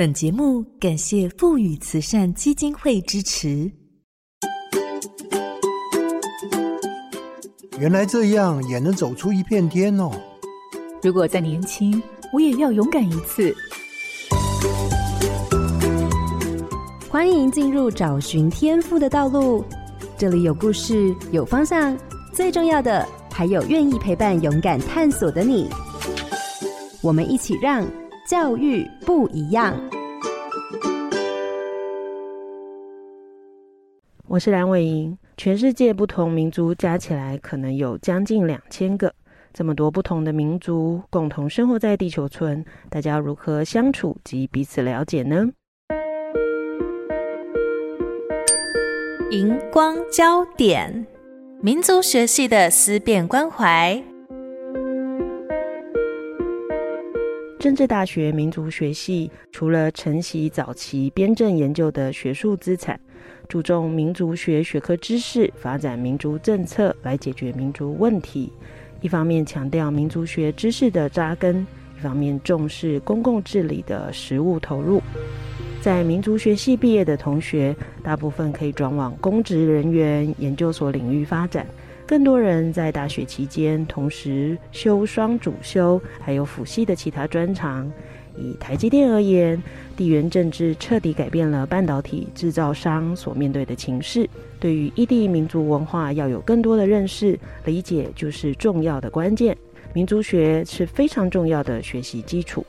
本节目感谢富予慈善基金会支持。原来这样也能走出一片天哦！如果再年轻，我也要勇敢一次。欢迎进入找寻天赋的道路，这里有故事，有方向，最重要的还有愿意陪伴、勇敢探索的你。我们一起让教育不一样。我是蓝伟莹。全世界不同民族加起来可能有将近两千个，这么多不同的民族共同生活在地球村，大家如何相处及彼此了解呢？荧光焦点，民族学系的思辨关怀。政治大学民族学系除了承袭早期编政研究的学术资产，注重民族学学科知识，发展民族政策来解决民族问题。一方面强调民族学知识的扎根，一方面重视公共治理的实务投入。在民族学系毕业的同学，大部分可以转往公职人员、研究所领域发展。更多人在大学期间同时修双主修，还有辅系的其他专长。以台积电而言，地缘政治彻底改变了半导体制造商所面对的情势。对于异地民族文化要有更多的认识、理解，就是重要的关键。民族学是非常重要的学习基础。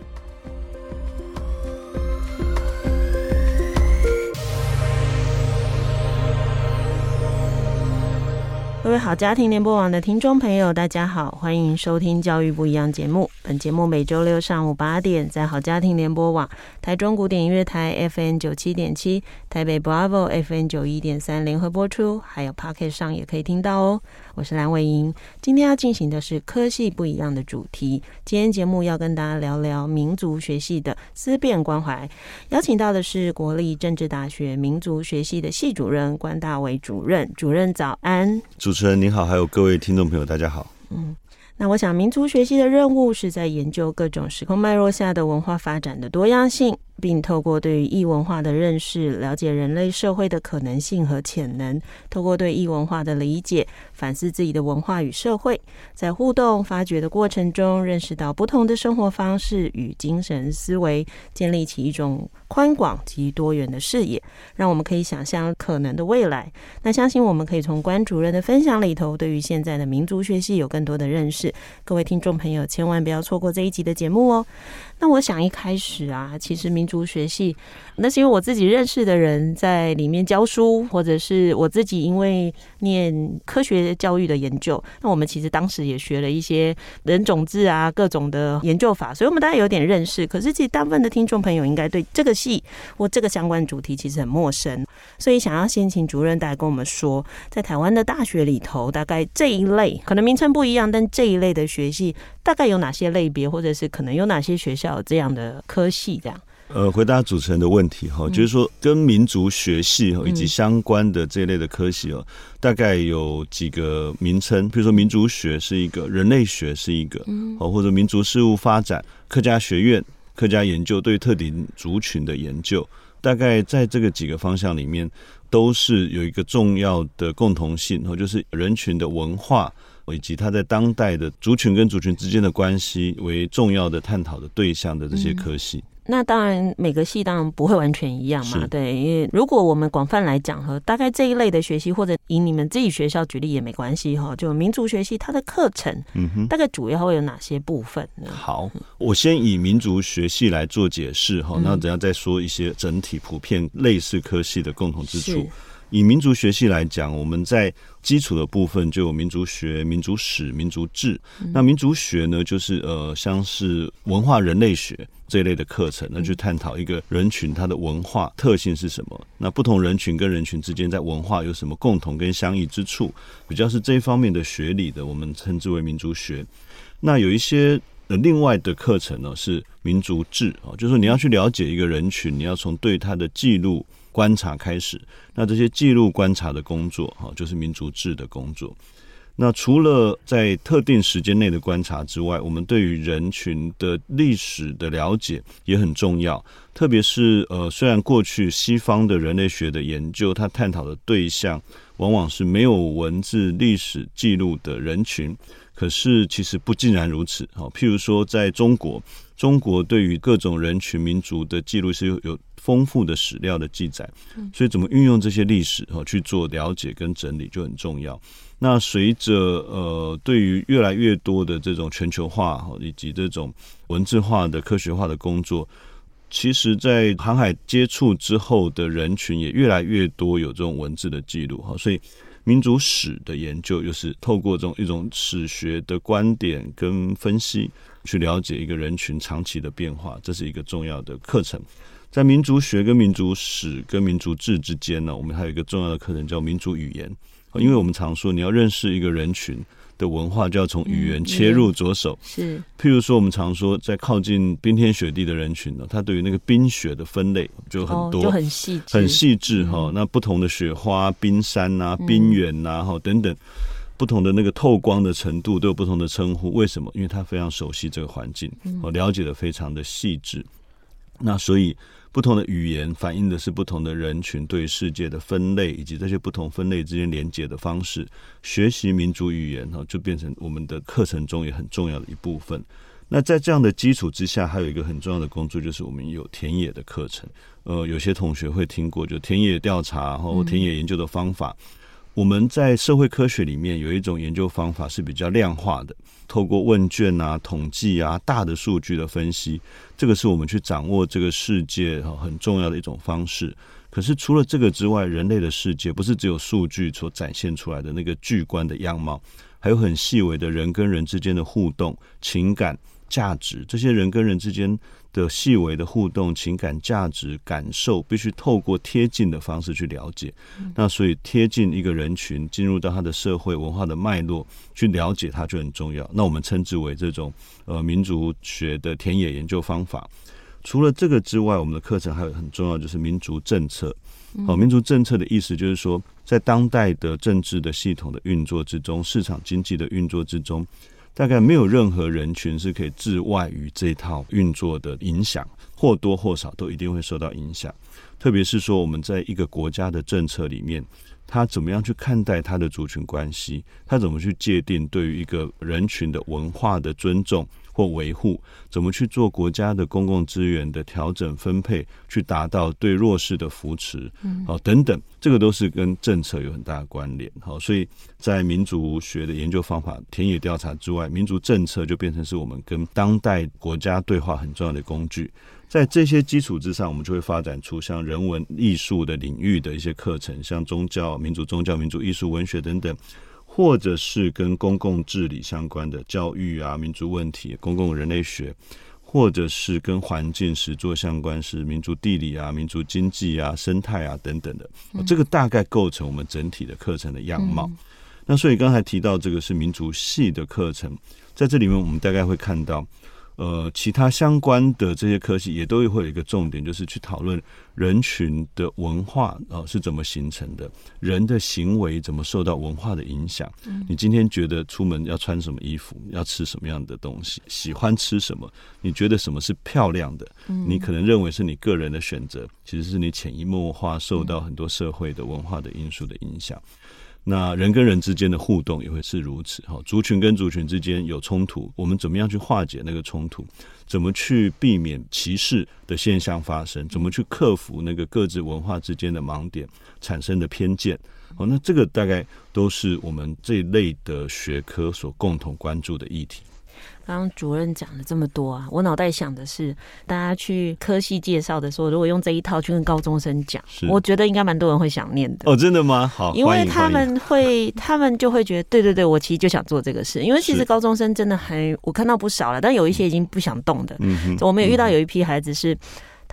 各位好，家庭联播网的听众朋友，大家好，欢迎收听《教育不一样》节目。本节目每周六上午八点，在好家庭联播网、台中古典音乐台 FN 九七点七、台北 Bravo FN 九一点三联合播出，还有 Pocket 上也可以听到哦。我是蓝伟莹，今天要进行的是科系不一样的主题。今天节目要跟大家聊聊民族学系的思辨关怀，邀请到的是国立政治大学民族学系的系主任关大伟主任。主任早安。主持人您好，还有各位听众朋友，大家好。嗯，那我想民族学系的任务是在研究各种时空脉络下的文化发展的多样性。并透过对于异文化的认识，了解人类社会的可能性和潜能。透过对异文化的理解，反思自己的文化与社会，在互动发掘的过程中，认识到不同的生活方式与精神思维，建立起一种宽广及多元的视野，让我们可以想象可能的未来。那相信我们可以从关主任的分享里头，对于现在的民族学系有更多的认识。各位听众朋友，千万不要错过这一集的节目哦。那我想一开始啊，其实民族学系，那是因为我自己认识的人在里面教书，或者是我自己因为念科学教育的研究，那我们其实当时也学了一些人种志啊，各种的研究法，所以我们大家有点认识。可是其实大部分的听众朋友应该对这个系或这个相关主题其实很陌生，所以想要先请主任大家跟我们说，在台湾的大学里头，大概这一类可能名称不一样，但这一类的学系大概有哪些类别，或者是可能有哪些学校？这样的科系，这样。呃，回答主持人的问题哈，就是说跟民族学系哈以及相关的这一类的科系哦，大概有几个名称，比如说民族学是一个，人类学是一个，哦，或者民族事务发展、客家学院、客家研究对特定族群的研究，大概在这个几个方向里面，都是有一个重要的共同性，哦，就是人群的文化。以及他在当代的族群跟族群之间的关系为重要的探讨的对象的这些科系。嗯，那当然每个系当然不会完全一样嘛，对，因为如果我们广泛来讲哈大概这一类的学习，或者以你们自己学校举例也没关系哈，就民族学系它的课程，嗯哼，大概主要会有哪些部分呢？好，我先以民族学系来做解释哈，那等下再说一些整体普遍类似科系的共同之处。以民族学系来讲，我们在基础的部分就有民族学、民族史、民族志。那民族学呢，就是呃，像是文化人类学这一类的课程，那去探讨一个人群它的文化特性是什么。那不同人群跟人群之间在文化有什么共同跟相异之处，比较是这一方面的学理的，我们称之为民族学。那有一些呃另外的课程呢，是民族志啊，就是说你要去了解一个人群，你要从对他的记录。观察开始，那这些记录观察的工作，哈，就是民族志的工作。那除了在特定时间内的观察之外，我们对于人群的历史的了解也很重要。特别是呃，虽然过去西方的人类学的研究，它探讨的对象往往是没有文字历史记录的人群，可是其实不尽然如此。好，譬如说在中国，中国对于各种人群民族的记录是有有丰富的史料的记载，所以怎么运用这些历史哈去做了解跟整理就很重要。那随着呃，对于越来越多的这种全球化哈，以及这种文字化的科学化的工作，其实，在航海接触之后的人群也越来越多有这种文字的记录哈，所以民族史的研究又是透过这种一种史学的观点跟分析，去了解一个人群长期的变化，这是一个重要的课程。在民族学跟民族史跟民族志之间呢，我们还有一个重要的课程叫民族语言。因为我们常说，你要认识一个人群的文化，就要从语言切入着手。是，譬如说，我们常说，在靠近冰天雪地的人群呢，他对于那个冰雪的分类就很多，就很细致，很细致哈。那不同的雪花、冰山啊、冰原呐，哈等等，不同的那个透光的程度都有不同的称呼。为什么？因为他非常熟悉这个环境，我了解的非常的细致。那所以。不同的语言反映的是不同的人群对世界的分类，以及这些不同分类之间连接的方式。学习民族语言哈，就变成我们的课程中也很重要的一部分。那在这样的基础之下，还有一个很重要的工作，就是我们有田野的课程。呃，有些同学会听过，就田野调查或田野研究的方法。我们在社会科学里面有一种研究方法是比较量化的，透过问卷啊、统计啊、大的数据的分析，这个是我们去掌握这个世界很重要的一种方式。可是除了这个之外，人类的世界不是只有数据所展现出来的那个巨观的样貌，还有很细微的人跟人之间的互动、情感、价值，这些人跟人之间。的细微的互动、情感、价值、感受，必须透过贴近的方式去了解。那所以贴近一个人群，进入到他的社会文化的脉络，去了解它就很重要。那我们称之为这种呃民族学的田野研究方法。除了这个之外，我们的课程还有很重要，就是民族政策。好，民族政策的意思就是说，在当代的政治的系统的运作之中，市场经济的运作之中。大概没有任何人群是可以置外于这套运作的影响，或多或少都一定会受到影响。特别是说，我们在一个国家的政策里面，他怎么样去看待他的族群关系？他怎么去界定对于一个人群的文化的尊重？或维护，怎么去做国家的公共资源的调整分配，去达到对弱势的扶持，好等等，这个都是跟政策有很大的关联。好，所以在民族学的研究方法、田野调查之外，民族政策就变成是我们跟当代国家对话很重要的工具。在这些基础之上，我们就会发展出像人文艺术的领域的一些课程，像宗教、民族宗教、民族艺术、文学等等。或者是跟公共治理相关的教育啊、民族问题、公共人类学，或者是跟环境实作相关，是民族地理啊、民族经济啊、生态啊等等的。这个大概构成我们整体的课程的样貌。那所以刚才提到这个是民族系的课程，在这里面我们大概会看到。呃，其他相关的这些科系也都会有一个重点，就是去讨论人群的文化啊、呃、是怎么形成的，人的行为怎么受到文化的影响。嗯。你今天觉得出门要穿什么衣服，要吃什么样的东西，喜欢吃什么？你觉得什么是漂亮的？你可能认为是你个人的选择，其实是你潜移默化受到很多社会的文化的因素的影响。那人跟人之间的互动也会是如此哈，族群跟族群之间有冲突，我们怎么样去化解那个冲突？怎么去避免歧视的现象发生？怎么去克服那个各自文化之间的盲点产生的偏见？哦，那这个大概都是我们这一类的学科所共同关注的议题。刚刚主任讲了这么多啊，我脑袋想的是，大家去科系介绍的时候，如果用这一套去跟高中生讲，我觉得应该蛮多人会想念的。哦，真的吗？好，因为他们会，他们就会觉得，对对对，我其实就想做这个事。因为其实高中生真的还，我看到不少了，但有一些已经不想动的。嗯哼，我们也遇到有一批孩子是。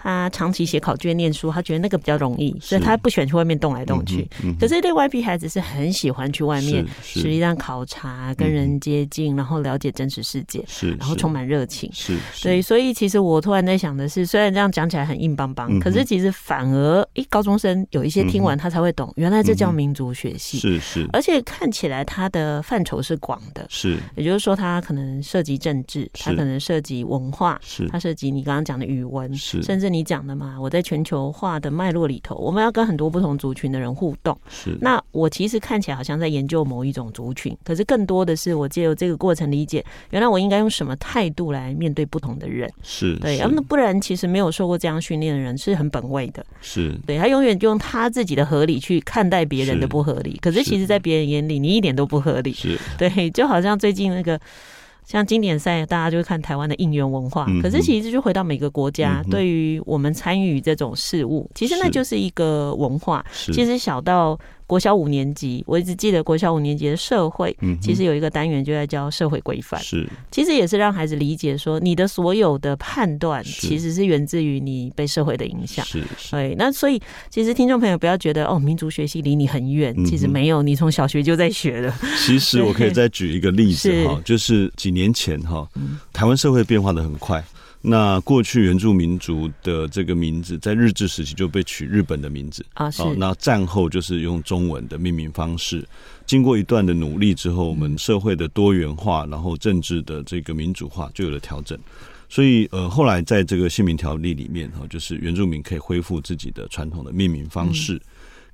他长期写考卷念书，他觉得那个比较容易，所以他不喜欢去外面动来动去。嗯嗯、可是另外一批孩子是很喜欢去外面实际上考察、跟人接近，然后了解真实世界，是然后充满热情。是，对，所以其实我突然在想的是，虽然这样讲起来很硬邦邦，嗯、可是其实反而，诶，高中生有一些听完他才会懂，原来这叫民族学系。是是，而且看起来他的范畴是广的。是，也就是说，他可能涉及政治，他可能涉及文化，是。他涉及你刚刚讲的语文，是。甚至。你讲的嘛，我在全球化的脉络里头，我们要跟很多不同族群的人互动。是，那我其实看起来好像在研究某一种族群，可是更多的是我借由这个过程理解，原来我应该用什么态度来面对不同的人。是对，那不然其实没有受过这样训练的人是很本位的。是对，他永远用他自己的合理去看待别人的不合理，可是其实在别人眼里你一点都不合理。是对，就好像最近那个。像经典赛，大家就会看台湾的应援文化。嗯、可是其实就回到每个国家，嗯、对于我们参与这种事物，其实那就是一个文化。其实小到国小五年级，我一直记得国小五年级的社会，其实有一个单元就在教社会规范。是，其实也是让孩子理解说，你的所有的判断其实是源自于你被社会的影响。是，对。那所以，其实听众朋友不要觉得哦，民族学系离你很远，其实没有，你从小学就在学了。其实我可以再举一个例子哈，就是几年前哈，台湾社会变化的很快。那过去原住民族的这个名字，在日治时期就被取日本的名字啊，是。那战后就是用中文的命名方式。经过一段的努力之后，我们社会的多元化，然后政治的这个民主化就有了调整。所以呃，后来在这个姓名条例里面哈，就是原住民可以恢复自己的传统的命名方式。嗯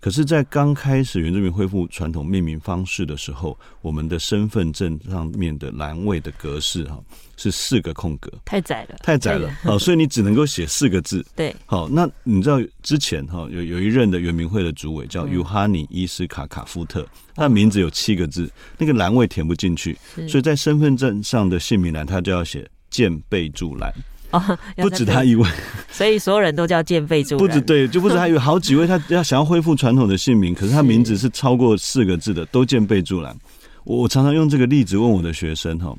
可是，在刚开始原住民恢复传统命名方式的时候，我们的身份证上面的栏位的格式哈是四个空格，太窄了，太窄了。好，所以你只能够写四个字。对，好，那你知道之前哈有有一任的原民会的主委叫尤哈尼伊斯卡卡夫特，他的名字有七个字，那个栏位填不进去，所以在身份证上的姓名栏他就要写建备注栏。哦，不止他一位，所以所有人都叫建备注栏。不止对，就不止他有好几位，他要想要恢复传统的姓名，可是他名字是超过四个字的，都建备注栏。我我常常用这个例子问我的学生哈，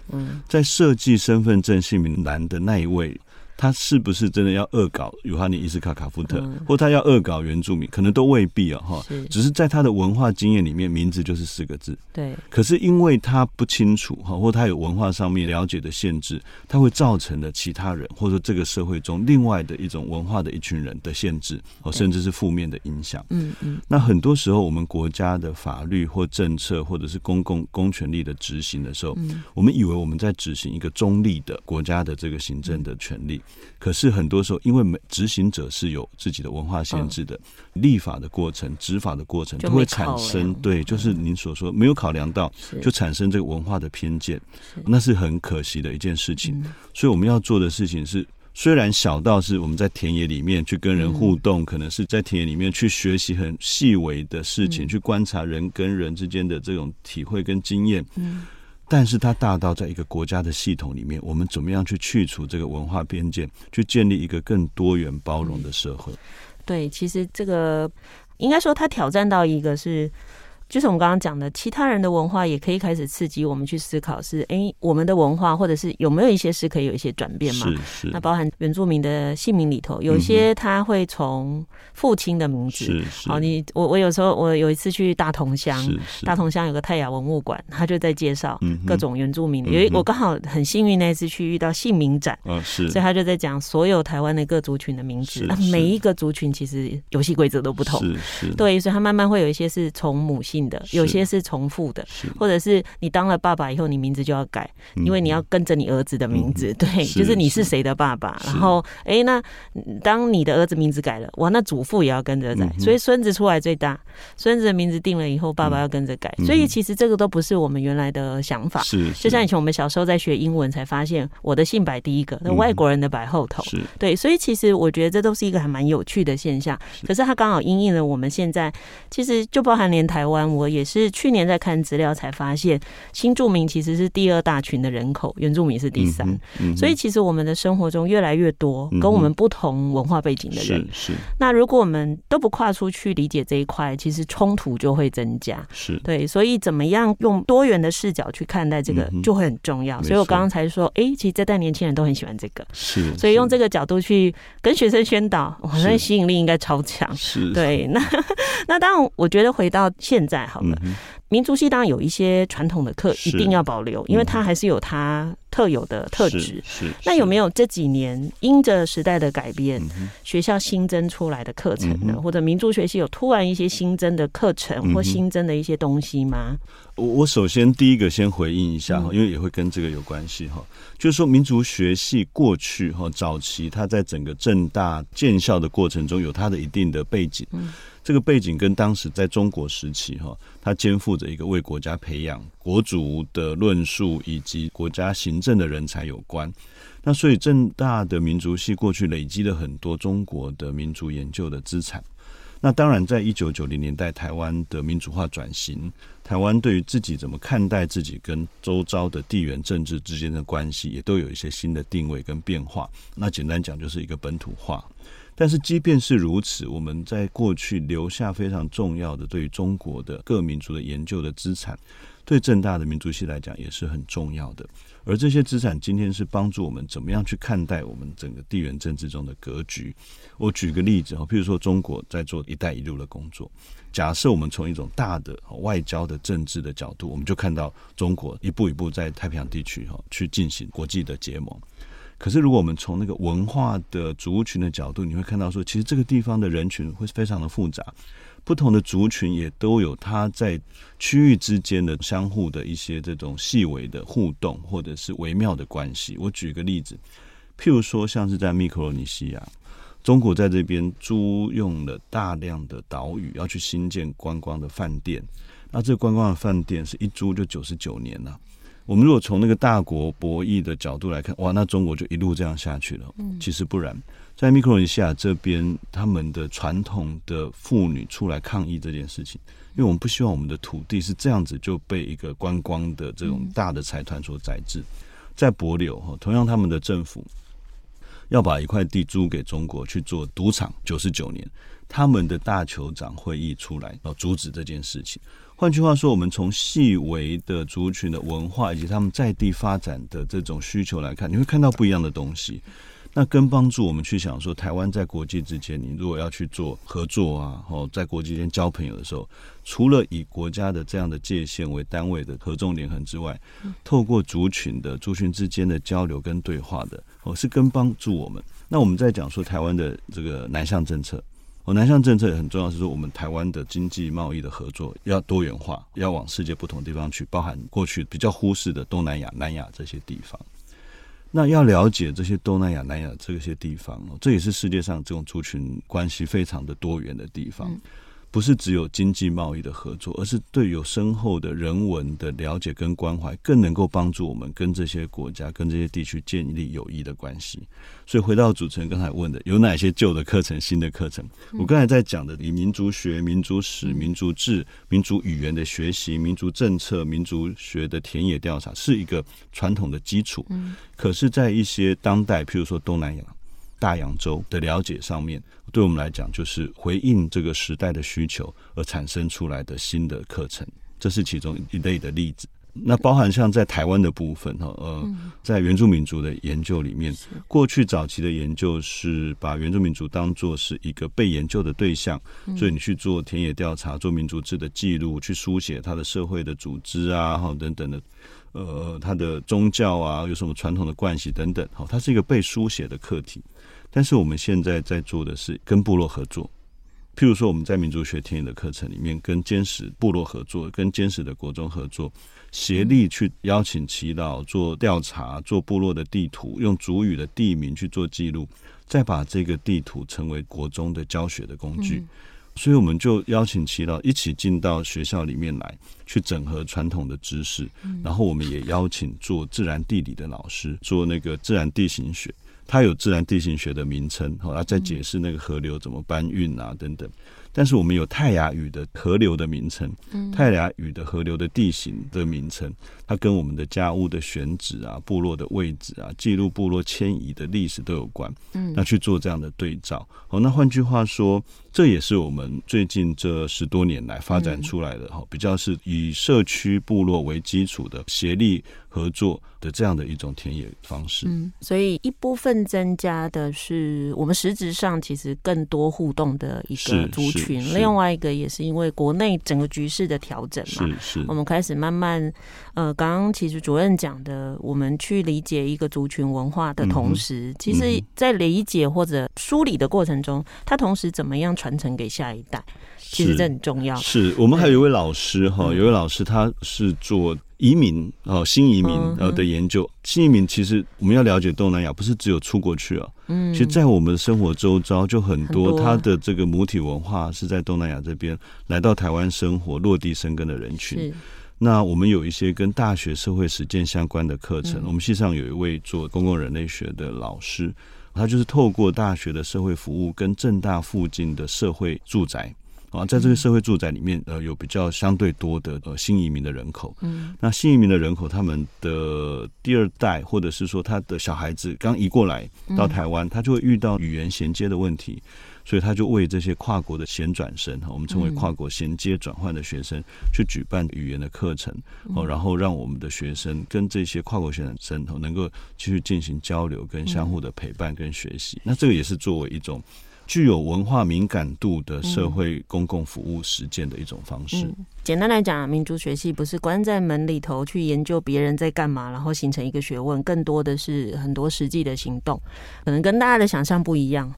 在设计身份证姓名栏的那一位。他是不是真的要恶搞尤哈尼伊斯卡卡夫特，嗯、或他要恶搞原住民，可能都未必啊，哈。只是在他的文化经验里面，名字就是四个字。对。可是因为他不清楚哈，或他有文化上面了解的限制，他会造成了其他人或者说这个社会中另外的一种文化的一群人的限制，哦，甚至是负面的影响。嗯嗯。那很多时候，我们国家的法律或政策，或者是公共公权力的执行的时候，嗯、我们以为我们在执行一个中立的国家的这个行政的权利。可是很多时候，因为每执行者是有自己的文化限制的，立法的过程、执法的过程都会产生，对，就是您所说没有考量到，就产生这个文化的偏见，那是很可惜的一件事情。所以我们要做的事情是，虽然小到是我们在田野里面去跟人互动，可能是在田野里面去学习很细微的事情，去观察人跟人之间的这种体会跟经验。但是它大到在一个国家的系统里面，我们怎么样去去除这个文化边界，去建立一个更多元包容的社会？对，其实这个应该说，它挑战到一个是。就是我们刚刚讲的，其他人的文化也可以开始刺激我们去思考是：哎，我们的文化或者是有没有一些是可以有一些转变嘛？是是。那包含原住民的姓名里头，有些他会从父亲的名字。是是。好，你我我有时候我有一次去大同乡，大同乡有个泰雅文物馆，他就在介绍各种原住民。因为、嗯、我刚好很幸运那一次去遇到姓名展，嗯、是。所以他就在讲所有台湾的各族群的名字，那每一个族群其实游戏规则都不同。是是。对，所以他慢慢会有一些是从母姓。的有些是重复的，或者是你当了爸爸以后，你名字就要改，因为你要跟着你儿子的名字。对，就是你是谁的爸爸。然后，哎，那当你的儿子名字改了，哇，那祖父也要跟着改。所以孙子出来最大，孙子的名字定了以后，爸爸要跟着改。所以其实这个都不是我们原来的想法。是，就像以前我们小时候在学英文，才发现我的姓摆第一个，那外国人的摆后头。是，对。所以其实我觉得这都是一个还蛮有趣的现象。可是它刚好因应了我们现在，其实就包含连台湾。湾，我也是去年在看资料才发现，新住民其实是第二大群的人口，原住民是第三。嗯嗯、所以其实我们的生活中越来越多跟我们不同文化背景的人。是、是。那如果我们都不跨出去理解这一块，其实冲突就会增加。是对，所以怎么样用多元的视角去看待这个就会很重要。所以我刚刚才说，哎、欸，其实这代年轻人都很喜欢这个。是。所以用这个角度去跟学生宣导，好像吸引力应该超强。是。对，那 那当然，我觉得回到现在好了。嗯民族系当然有一些传统的课一定要保留，因为它还是有它特有的特质。是，那有没有这几年因着时代的改变，学校新增出来的课程呢？或者民族学系有突然一些新增的课程或新增的一些东西吗？我我首先第一个先回应一下哈，因为也会跟这个有关系哈，就是说民族学系过去哈早期它在整个政大建校的过程中有它的一定的背景。这个背景跟当时在中国时期，哈，他肩负着一个为国家培养国族的论述以及国家行政的人才有关。那所以正大的民族系过去累积了很多中国的民族研究的资产。那当然，在一九九零年代，台湾的民主化转型，台湾对于自己怎么看待自己跟周遭的地缘政治之间的关系，也都有一些新的定位跟变化。那简单讲，就是一个本土化。但是即便是如此，我们在过去留下非常重要的对于中国的各民族的研究的资产，对正大的民族系来讲也是很重要的。而这些资产今天是帮助我们怎么样去看待我们整个地缘政治中的格局。我举个例子哈，譬如说中国在做“一带一路”的工作，假设我们从一种大的外交的政治的角度，我们就看到中国一步一步在太平洋地区哈去进行国际的结盟。可是，如果我们从那个文化的族群的角度，你会看到说，其实这个地方的人群会非常的复杂，不同的族群也都有它在区域之间的相互的一些这种细微的互动，或者是微妙的关系。我举个例子，譬如说，像是在密克罗尼西亚，中国在这边租用了大量的岛屿，要去新建观光的饭店，那这个观光的饭店是一租就九十九年了。我们如果从那个大国博弈的角度来看，哇，那中国就一路这样下去了。其实不然，在密克罗尼西亚这边，他们的传统的妇女出来抗议这件事情，因为我们不希望我们的土地是这样子就被一个观光的这种大的财团所宰制。在帛琉哈，同样他们的政府要把一块地租给中国去做赌场，九十九年，他们的大酋长会议出来要阻止这件事情。换句话说，我们从细微的族群的文化以及他们在地发展的这种需求来看，你会看到不一样的东西。那更帮助我们去想说，台湾在国际之间，你如果要去做合作啊，哦，在国际间交朋友的时候，除了以国家的这样的界限为单位的合纵连横之外，透过族群的族群之间的交流跟对话的，哦，是更帮助我们。那我们在讲说台湾的这个南向政策。哦，南向政策也很重要，是说我们台湾的经济贸易的合作要多元化，要往世界不同地方去，包含过去比较忽视的东南亚、南亚这些地方。那要了解这些东南亚、南亚这些地方，这也是世界上这种族群关系非常的多元的地方。不是只有经济贸易的合作，而是对有深厚的人文的了解跟关怀，更能够帮助我们跟这些国家、跟这些地区建立友谊的关系。所以回到主持人刚才问的，有哪些旧的课程、新的课程？我刚才在讲的，以民族学、民族史、民族志、民族语言的学习、民族政策、民族学的田野调查，是一个传统的基础。可是，在一些当代，譬如说东南亚。大洋洲的了解上面，对我们来讲就是回应这个时代的需求而产生出来的新的课程，这是其中一类的例子。那包含像在台湾的部分哈，呃，在原住民族的研究里面，过去早期的研究是把原住民族当作是一个被研究的对象，所以你去做田野调查、做民族志的记录、去书写他的社会的组织啊，哈等等的，呃，他的宗教啊，有什么传统的关系等等，好，它是一个被书写的课题。但是我们现在在做的是跟部落合作，譬如说我们在民族学田野的课程里面，跟坚实部落合作，跟坚实的国中合作，协力去邀请祈祷做调查，做部落的地图，用主语的地名去做记录，再把这个地图成为国中的教学的工具。所以我们就邀请祈祷一起进到学校里面来，去整合传统的知识，然后我们也邀请做自然地理的老师，做那个自然地形学。它有自然地形学的名称，后来再解释那个河流怎么搬运啊等等。但是我们有泰雅语的河流的名称，泰雅语的河流的地形的名称，它跟我们的家屋的选址啊、部落的位置啊、记录部落迁移的历史都有关。嗯，那去做这样的对照。好，那换句话说，这也是我们最近这十多年来发展出来的哈，比较是以社区部落为基础的协力合作的这样的一种田野方式。嗯，所以一部分增加的是我们实质上其实更多互动的一个族群。另外一个也是因为国内整个局势的调整嘛，是是，我们开始慢慢，呃，刚刚其实主任讲的，我们去理解一个族群文化的同时，其实在理解或者梳理的过程中，它同时怎么样传承给下一代，其实这很重要。是我们还有一位老师哈，有位老师他是做。移民哦，新移民呃的研究，新移民其实我们要了解东南亚，不是只有出国去啊。嗯，其实，在我们的生活周遭，就很多他的这个母体文化是在东南亚这边来到台湾生活、落地生根的人群。那我们有一些跟大学社会实践相关的课程，我们系上有一位做公共人类学的老师，他就是透过大学的社会服务跟正大附近的社会住宅。啊，在这个社会住宅里面，呃，有比较相对多的呃新移民的人口。嗯，那新移民的人口，他们的第二代，或者是说他的小孩子刚移过来到台湾，他就会遇到语言衔接的问题，所以他就为这些跨国的衔转生，我们称为跨国衔接转换的学生，去举办语言的课程，哦，然后让我们的学生跟这些跨国衔转生能够继续进行交流，跟相互的陪伴跟学习。那这个也是作为一种。具有文化敏感度的社会公共服务实践的一种方式。简单来讲，民族学系不是关在门里头去研究别人在干嘛，然后形成一个学问，更多的是很多实际的行动，可能跟大家的想象不一样。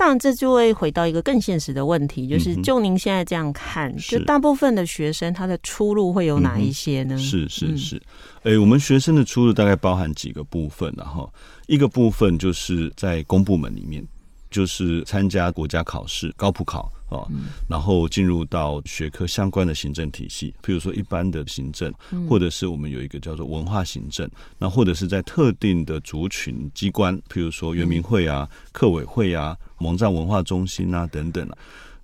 当然，这就会回到一个更现实的问题，就是就您现在这样看，嗯、就大部分的学生他的出路会有哪一些呢？是是是，哎、嗯欸，我们学生的出路大概包含几个部分，然后一个部分就是在公部门里面。就是参加国家考试、高普考啊，然后进入到学科相关的行政体系，譬如说一般的行政，或者是我们有一个叫做文化行政，那或者是在特定的族群机关，譬如说原民会啊、客委会啊、蒙藏文化中心啊等等啊。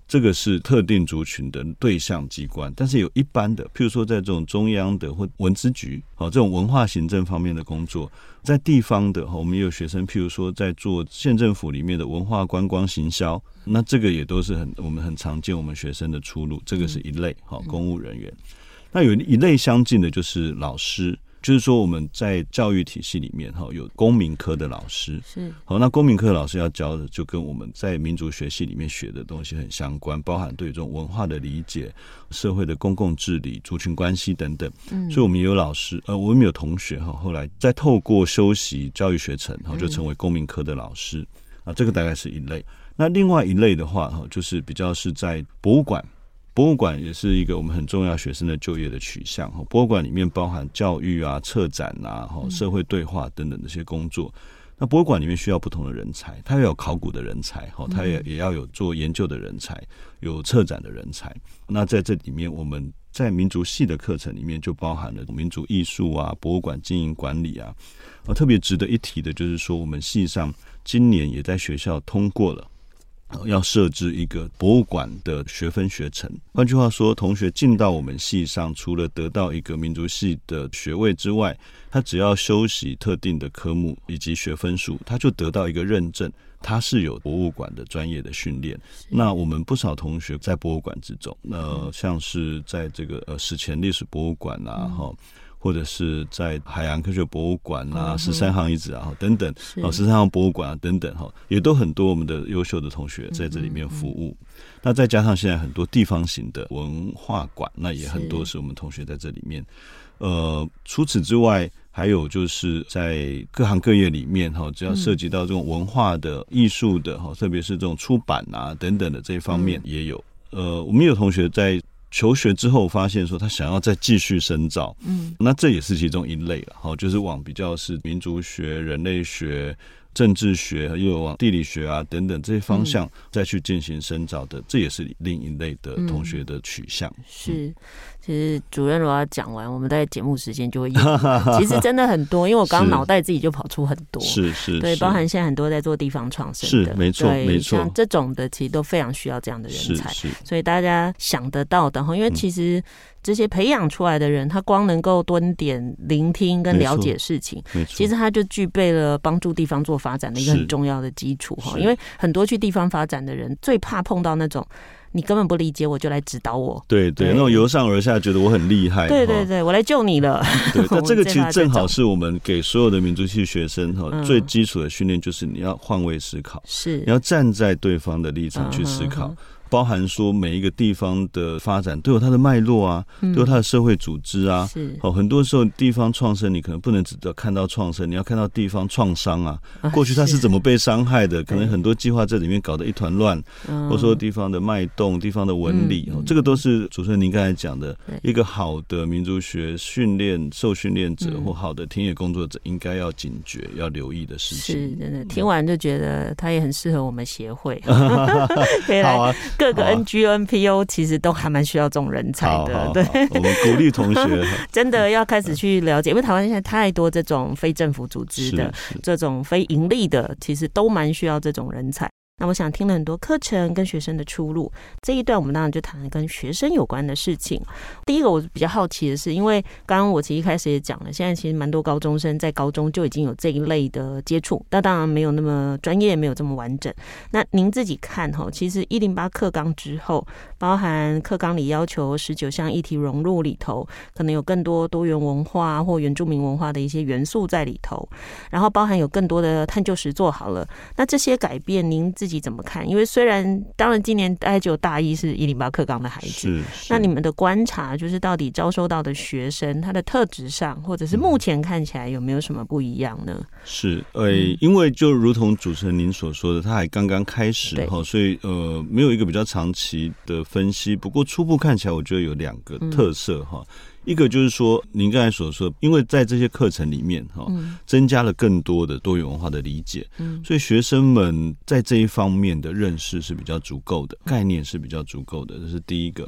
这个是特定族群的对象机关，但是有一般的，譬如说在这种中央的或文资局，好这种文化行政方面的工作，在地方的，我们也有学生，譬如说在做县政府里面的文化观光行销，那这个也都是很我们很常见我们学生的出路，这个是一类，好公务人员。那有一类相近的就是老师。就是说，我们在教育体系里面哈，有公民科的老师是好，那公民科的老师要教的，就跟我们在民族学系里面学的东西很相关，包含对这种文化的理解、社会的公共治理、族群关系等等。嗯，所以我们也有老师，呃，我们有同学哈，后来再透过修习教育学程，然后，就成为公民科的老师啊。这个大概是一类。那另外一类的话，哈，就是比较是在博物馆。博物馆也是一个我们很重要学生的就业的取向。博物馆里面包含教育啊、策展啊、社会对话等等这些工作。那博物馆里面需要不同的人才，它要有考古的人才，哈，它也也要有做研究的人才，有策展的人才。那在这里面，我们在民族系的课程里面就包含了民族艺术啊、博物馆经营管理啊。呃，特别值得一提的就是说，我们系上今年也在学校通过了。要设置一个博物馆的学分学程，换句话说，同学进到我们系上，除了得到一个民族系的学位之外，他只要修习特定的科目以及学分数，他就得到一个认证，他是有博物馆的专业的训练。那我们不少同学在博物馆之中，那像是在这个呃史前历史博物馆啊，哈。或者是在海洋科学博物馆啊、十三行遗址啊等等，哦，十三行博物馆啊等等哈，也都很多我们的优秀的同学在这里面服务。那再加上现在很多地方型的文化馆，那也很多是我们同学在这里面。呃，除此之外，还有就是在各行各业里面哈，只要涉及到这种文化的、艺术的哈，特别是这种出版啊等等的这一方面也有。呃，我们有同学在。求学之后，发现说他想要再继续深造，嗯，那这也是其中一类了，好，就是往比较是民族学、人类学政治学，又有往地理学啊等等这些方向再去进行深造的，这也是另一类的同学的取向。嗯、是。其实主任如果要讲完，我们在节目时间就会有。其实真的很多，因为我刚刚脑袋自己就跑出很多。是是，对，包含现在很多在做地方创生的，是没错没错，像这种的其实都非常需要这样的人才。是是，所以大家想得到的哈，因为其实这些培养出来的人，他光能够蹲点、聆听跟了解事情，其实他就具备了帮助地方做发展的一个很重要的基础哈。因为很多去地方发展的人，最怕碰到那种。你根本不理解我，就来指导我。对对，那种由上而下觉得我很厉害。对对对，我来救你了。对，那 这个其实正好是我们给所有的民族系学生哈最基础的训练，就是你要换位思考，是你要站在对方的立场去思考。包含说每一个地方的发展都有它的脉络啊，都有它的社会组织啊。是哦，很多时候地方创生你可能不能只看到创生，你要看到地方创伤啊。过去它是怎么被伤害的？可能很多计划在里面搞得一团乱，或者说地方的脉动、地方的纹理，这个都是主持人您刚才讲的一个好的民族学训练受训练者或好的田野工作者应该要警觉、要留意的事情。是真的，听完就觉得他也很适合我们协会。好啊。各个 NGO、NPO 其实都还蛮需要这种人才的，对。我们鼓励同学 真的要开始去了解，因为台湾现在太多这种非政府组织的、这种非盈利的，其实都蛮需要这种人才。那我想听了很多课程跟学生的出路，这一段我们当然就谈了跟学生有关的事情。第一个我比较好奇的是，因为刚刚我其实一开始也讲了，现在其实蛮多高中生在高中就已经有这一类的接触，但当然没有那么专业，没有这么完整。那您自己看哈，其实一零八课纲之后，包含课纲里要求十九项议题融入里头，可能有更多多元文化或原住民文化的一些元素在里头，然后包含有更多的探究实作好了。那这些改变，您自自己怎么看？因为虽然当然今年大概只有大一是一零八课纲的孩子，是，那你们的观察就是到底招收到的学生他的特质上，或者是目前看起来有没有什么不一样呢？是，呃，因为就如同主持人您所说的，他还刚刚开始哈，所以呃没有一个比较长期的分析。不过初步看起来，我觉得有两个特色哈。嗯一个就是说，您刚才所说，因为在这些课程里面，哈，增加了更多的多元文化的理解，嗯，所以学生们在这一方面的认识是比较足够的，概念是比较足够的，这是第一个。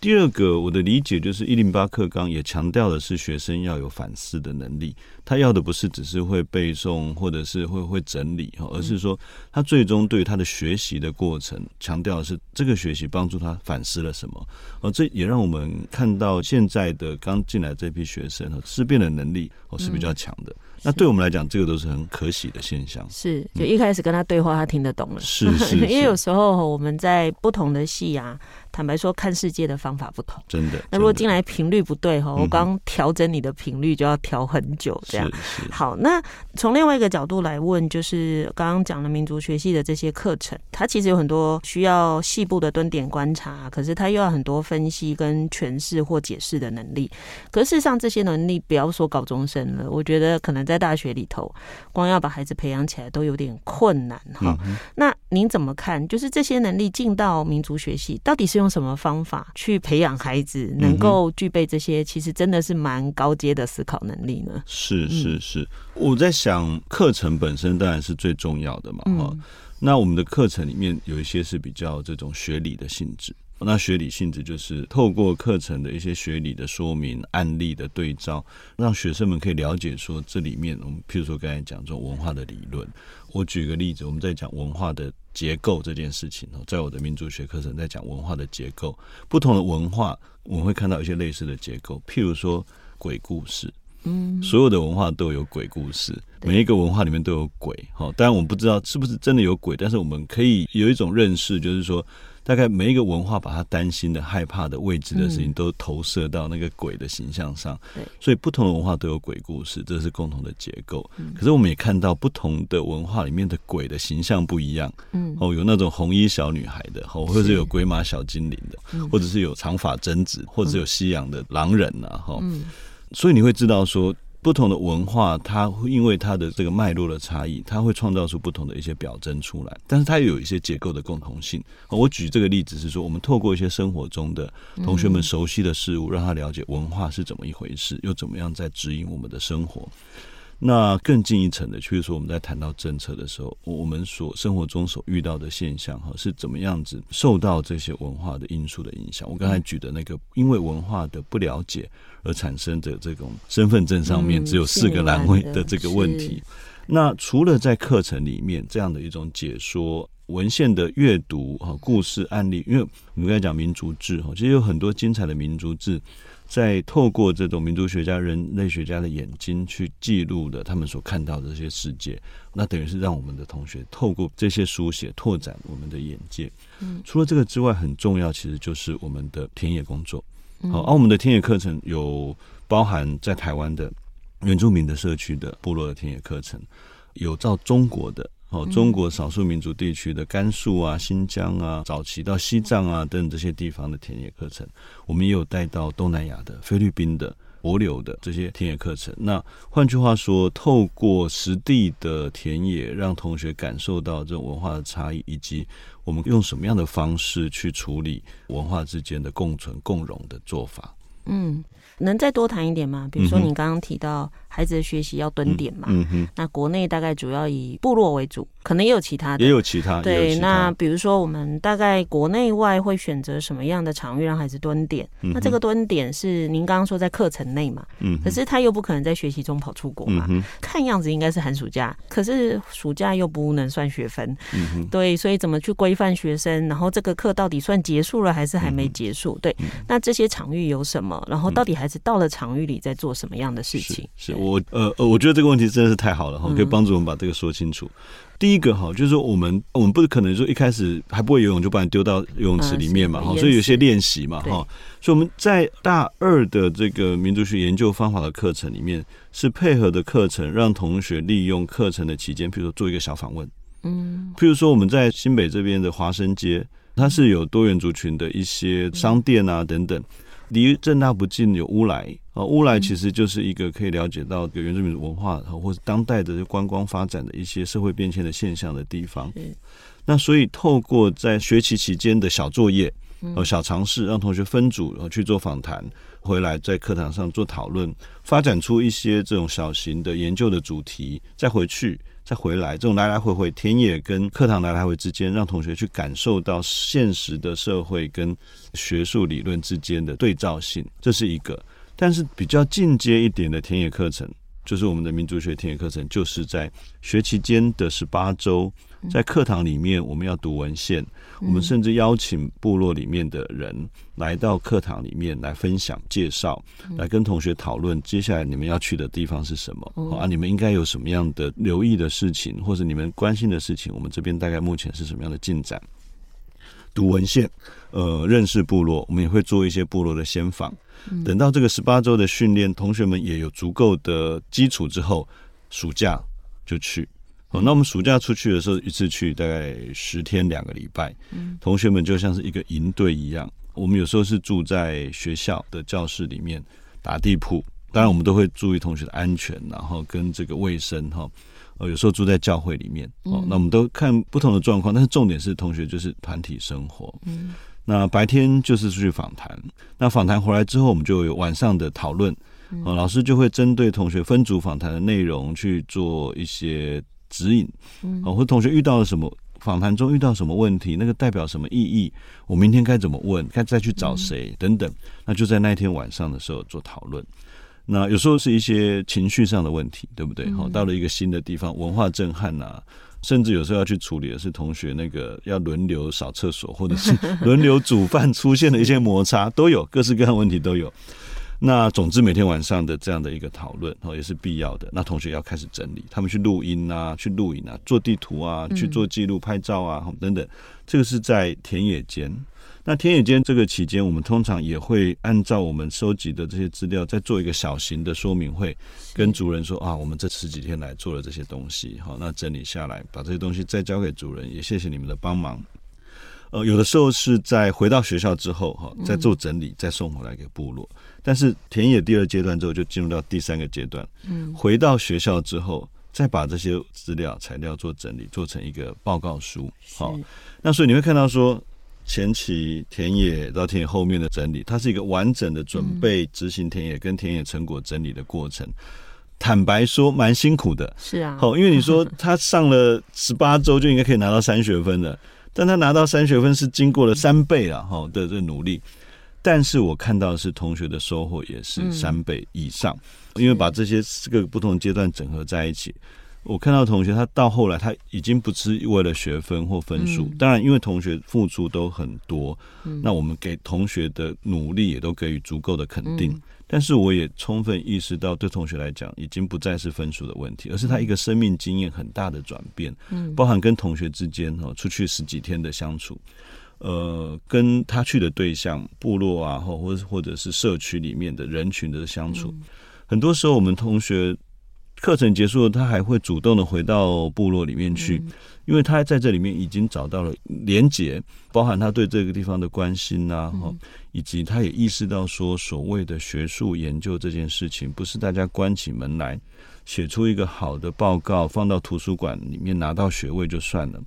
第二个，我的理解就是一零八课纲也强调的是学生要有反思的能力，他要的不是只是会背诵或者是会会整理哈，而是说他最终对他的学习的过程强调的是这个学习帮助他反思了什么，而这也让我们看到现在的刚进来这批学生思辨的能力哦是比较强的。那对我们来讲，这个都是很可喜的现象。是，就一开始跟他对话，他听得懂了。是是，因为有时候我们在不同的戏啊，坦白说，看世界的方法不同。真的。那如果进来频率不对哈，我刚调整你的频率就要调很久，这样。好，那从另外一个角度来问，就是刚刚讲了民族学系的这些课程，它其实有很多需要细部的蹲点观察，可是它又要很多分析跟诠释或解释的能力。可是事实上，这些能力不要说高中生了，我觉得可能。在大学里头，光要把孩子培养起来都有点困难哈。那您怎么看？就是这些能力进到民族学系，到底是用什么方法去培养孩子，能够具备这些？其实真的是蛮高阶的思考能力呢。是是是，我在想，课程本身当然是最重要的嘛。哈，那我们的课程里面有一些是比较这种学理的性质。那学理性质就是透过课程的一些学理的说明、案例的对照，让学生们可以了解说这里面，我们譬如说刚才讲这种文化的理论。我举个例子，我们在讲文化的结构这件事情哦，在我的民族学课程在讲文化的结构，不同的文化我们会看到一些类似的结构，譬如说鬼故事，嗯，所有的文化都有鬼故事，每一个文化里面都有鬼，哈，当然我们不知道是不是真的有鬼，但是我们可以有一种认识，就是说。大概每一个文化把他担心的、害怕的、未知的事情都投射到那个鬼的形象上，所以不同的文化都有鬼故事，这是共同的结构。可是我们也看到不同的文化里面的鬼的形象不一样，嗯，哦，有那种红衣小女孩的，或者是有鬼马小精灵的，或者是有长发贞子，或者是有西洋的狼人呐，哈，所以你会知道说。不同的文化，它因为它的这个脉络的差异，它会创造出不同的一些表征出来。但是它又有一些结构的共同性。我举这个例子是说，我们透过一些生活中的同学们熟悉的事物，让他了解文化是怎么一回事，又怎么样在指引我们的生活。那更进一层的，就是说我们在谈到政策的时候，我们所生活中所遇到的现象哈，是怎么样子受到这些文化的因素的影响？我刚才举的那个，因为文化的不了解而产生的这种身份证上面只有四个栏位的这个问题。那除了在课程里面这样的一种解说、文献的阅读哈、故事案例，因为我们刚才讲民族志哈，其实有很多精彩的民族志。在透过这种民族学家、人类学家的眼睛去记录的他们所看到的这些世界，那等于是让我们的同学透过这些书写拓展我们的眼界。嗯，除了这个之外，很重要其实就是我们的田野工作。好，而我们的田野课程有包含在台湾的原住民的社区的部落的田野课程，有到中国的。哦，中国少数民族地区的甘肃啊、新疆啊、早期到西藏啊等等这些地方的田野课程，我们也有带到东南亚的菲律宾的帛琉的这些田野课程。那换句话说，透过实地的田野，让同学感受到这种文化的差异，以及我们用什么样的方式去处理文化之间的共存共荣的做法。嗯，能再多谈一点吗？比如说，你刚刚提到孩子的学习要蹲点嘛，嗯哼，那国内大概主要以部落为主，可能也有其他的，也有其他。对，那比如说，我们大概国内外会选择什么样的场域让孩子蹲点？那这个蹲点是您刚刚说在课程内嘛？嗯，可是他又不可能在学习中跑出国嘛？嗯看样子应该是寒暑假，可是暑假又不能算学分。嗯哼，对，所以怎么去规范学生？然后这个课到底算结束了还是还没结束？对，那这些场域有什么？然后到底孩子到了场域里在做什么样的事情？是，是我呃呃，我觉得这个问题真的是太好了哈，可以帮助我们把这个说清楚。嗯、第一个哈，就是说我们我们不可能说一开始还不会游泳就把你丢到游泳池里面嘛哈，啊、所以有些练习嘛哈。所以我们在大二的这个民族学研究方法的课程里面，是配合的课程，让同学利用课程的期间，比如说做一个小访问，嗯，譬如说我们在新北这边的华生街，它是有多元族群的一些商店啊等等。离正大不近有乌来啊，乌来其实就是一个可以了解到原住民文化或者当代的观光发展的一些社会变迁的现象的地方。那所以透过在学期期间的小作业和小尝试，让同学分组然后去做访谈，回来在课堂上做讨论，发展出一些这种小型的研究的主题，再回去。再回来，这种来来回回田野跟课堂来来回之间，让同学去感受到现实的社会跟学术理论之间的对照性，这是一个。但是比较进阶一点的田野课程，就是我们的民族学田野课程，就是在学期间的十八周。在课堂里面，我们要读文献，我们甚至邀请部落里面的人来到课堂里面来分享、介绍，来跟同学讨论接下来你们要去的地方是什么啊？你们应该有什么样的留意的事情，或者你们关心的事情？我们这边大概目前是什么样的进展？读文献，呃，认识部落，我们也会做一些部落的先访。等到这个十八周的训练，同学们也有足够的基础之后，暑假就去。哦，那我们暑假出去的时候，一次去大概十天两个礼拜，同学们就像是一个营队一样。我们有时候是住在学校的教室里面打地铺，当然我们都会注意同学的安全，然后跟这个卫生哈。呃，有时候住在教会里面，哦，那我们都看不同的状况，但是重点是同学就是团体生活。嗯，那白天就是出去访谈，那访谈回来之后，我们就有晚上的讨论，哦，老师就会针对同学分组访谈的内容去做一些。指引，嗯，或同学遇到了什么访谈中遇到什么问题，那个代表什么意义？我明天该怎么问？该再去找谁？等等，那就在那天晚上的时候做讨论。那有时候是一些情绪上的问题，对不对？好，到了一个新的地方，文化震撼呐、啊，甚至有时候要去处理的是同学那个要轮流扫厕所，或者是 轮流煮饭出现的一些摩擦，都有各式各样问题都有。那总之每天晚上的这样的一个讨论哦，也是必要的。那同学要开始整理，他们去录音啊，去录影啊，做地图啊，去做记录、拍照啊，等等。这个是在田野间。那田野间这个期间，我们通常也会按照我们收集的这些资料，再做一个小型的说明会，跟主人说啊，我们这十几天来做了这些东西，好，那整理下来，把这些东西再交给主人，也谢谢你们的帮忙。呃，有的时候是在回到学校之后，哈，再做整理，再送回来给部落。但是田野第二阶段之后，就进入到第三个阶段。嗯，回到学校之后，再把这些资料材料做整理，做成一个报告书。好，那所以你会看到说，前期田野到田野后面的整理，它是一个完整的准备执行田野跟田野成果整理的过程。坦白说蛮辛苦的。是啊，好，因为你说 他上了十八周就应该可以拿到三学分了，但他拿到三学分是经过了三倍了，哈的这努力。但是我看到的是同学的收获也是三倍以上，因为把这些四个不同阶段整合在一起。我看到同学，他到后来他已经不是为了学分或分数，嗯、当然，因为同学付出都很多，嗯、那我们给同学的努力也都给予足够的肯定。嗯、但是，我也充分意识到，对同学来讲，已经不再是分数的问题，而是他一个生命经验很大的转变。嗯，包含跟同学之间哦，出去十几天的相处，呃，跟他去的对象部落啊，或或或者是社区里面的人群的相处，嗯、很多时候我们同学。课程结束了，他还会主动的回到部落里面去，因为他在这里面已经找到了连结，包含他对这个地方的关心呐、啊，以及他也意识到说，所谓的学术研究这件事情，不是大家关起门来。写出一个好的报告，放到图书馆里面拿到学位就算了。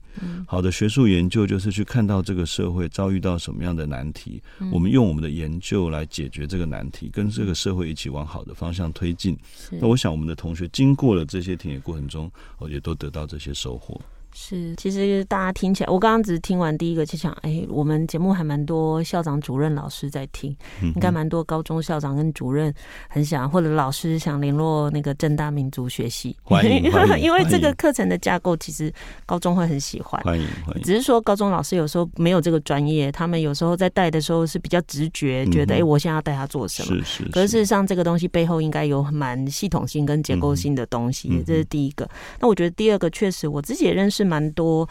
好的学术研究就是去看到这个社会遭遇到什么样的难题，我们用我们的研究来解决这个难题，跟这个社会一起往好的方向推进。那我想我们的同学经过了这些田野过程中，我也都得到这些收获。是，其实大家听起来，我刚刚只是听完第一个，就想，哎、欸，我们节目还蛮多校长、主任、老师在听，应该蛮多高中校长跟主任很想，或者老师想联络那个正大民族学系，欢迎，欢迎 因为这个课程的架构其实高中会很喜欢，欢迎，欢迎。只是说高中老师有时候没有这个专业，他们有时候在带的时候是比较直觉，觉得，哎、我现在要带他做什么？是是是。可是事实上，这个东西背后应该有蛮系统性跟结构性的东西，嗯、这是第一个。那我觉得第二个，确实我自己也认识蛮多。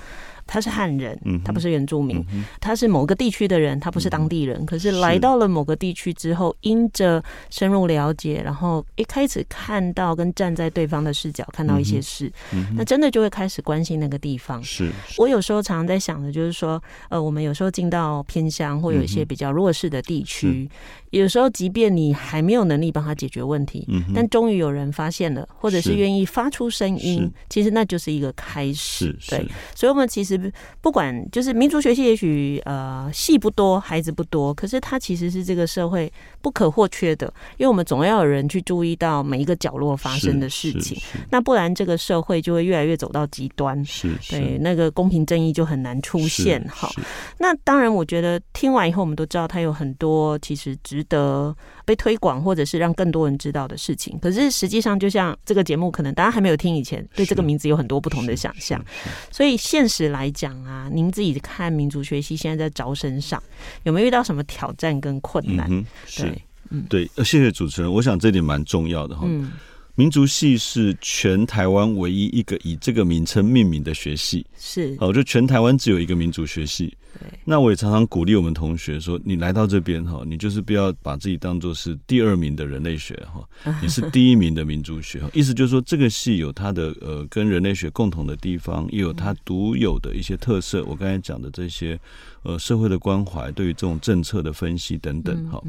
他是汉人，他不是原住民，嗯、他是某个地区的人，他不是当地人。嗯、可是来到了某个地区之后，因着深入了解，然后一开始看到跟站在对方的视角看到一些事，嗯、那真的就会开始关心那个地方。是，我有时候常常在想的，就是说，呃，我们有时候进到偏乡或有一些比较弱势的地区，嗯、有时候即便你还没有能力帮他解决问题，嗯、但终于有人发现了，或者是愿意发出声音，其实那就是一个开始。对，所以我们其实。不管就是民族学系，也许呃戏不多，孩子不多，可是它其实是这个社会不可或缺的，因为我们总要有人去注意到每一个角落发生的事情，那不然这个社会就会越来越走到极端，是，对，那个公平正义就很难出现。好，那当然，我觉得听完以后，我们都知道它有很多其实值得被推广，或者是让更多人知道的事情。可是实际上，就像这个节目，可能大家还没有听以前，对这个名字有很多不同的想象，所以现实来。讲啊，您自己看民族学习现在在招生上有没有遇到什么挑战跟困难？嗯、是，对，嗯，对，谢谢主持人，我想这点蛮重要的哈。嗯民族系是全台湾唯一一个以这个名称命名的学系，是哦，就全台湾只有一个民族学系。对，那我也常常鼓励我们同学说，你来到这边哈，你就是不要把自己当做是第二名的人类学哈，你是第一名的民族学。意思就是说，这个系有它的呃跟人类学共同的地方，也有它独有的一些特色。我刚才讲的这些呃社会的关怀，对于这种政策的分析等等哈。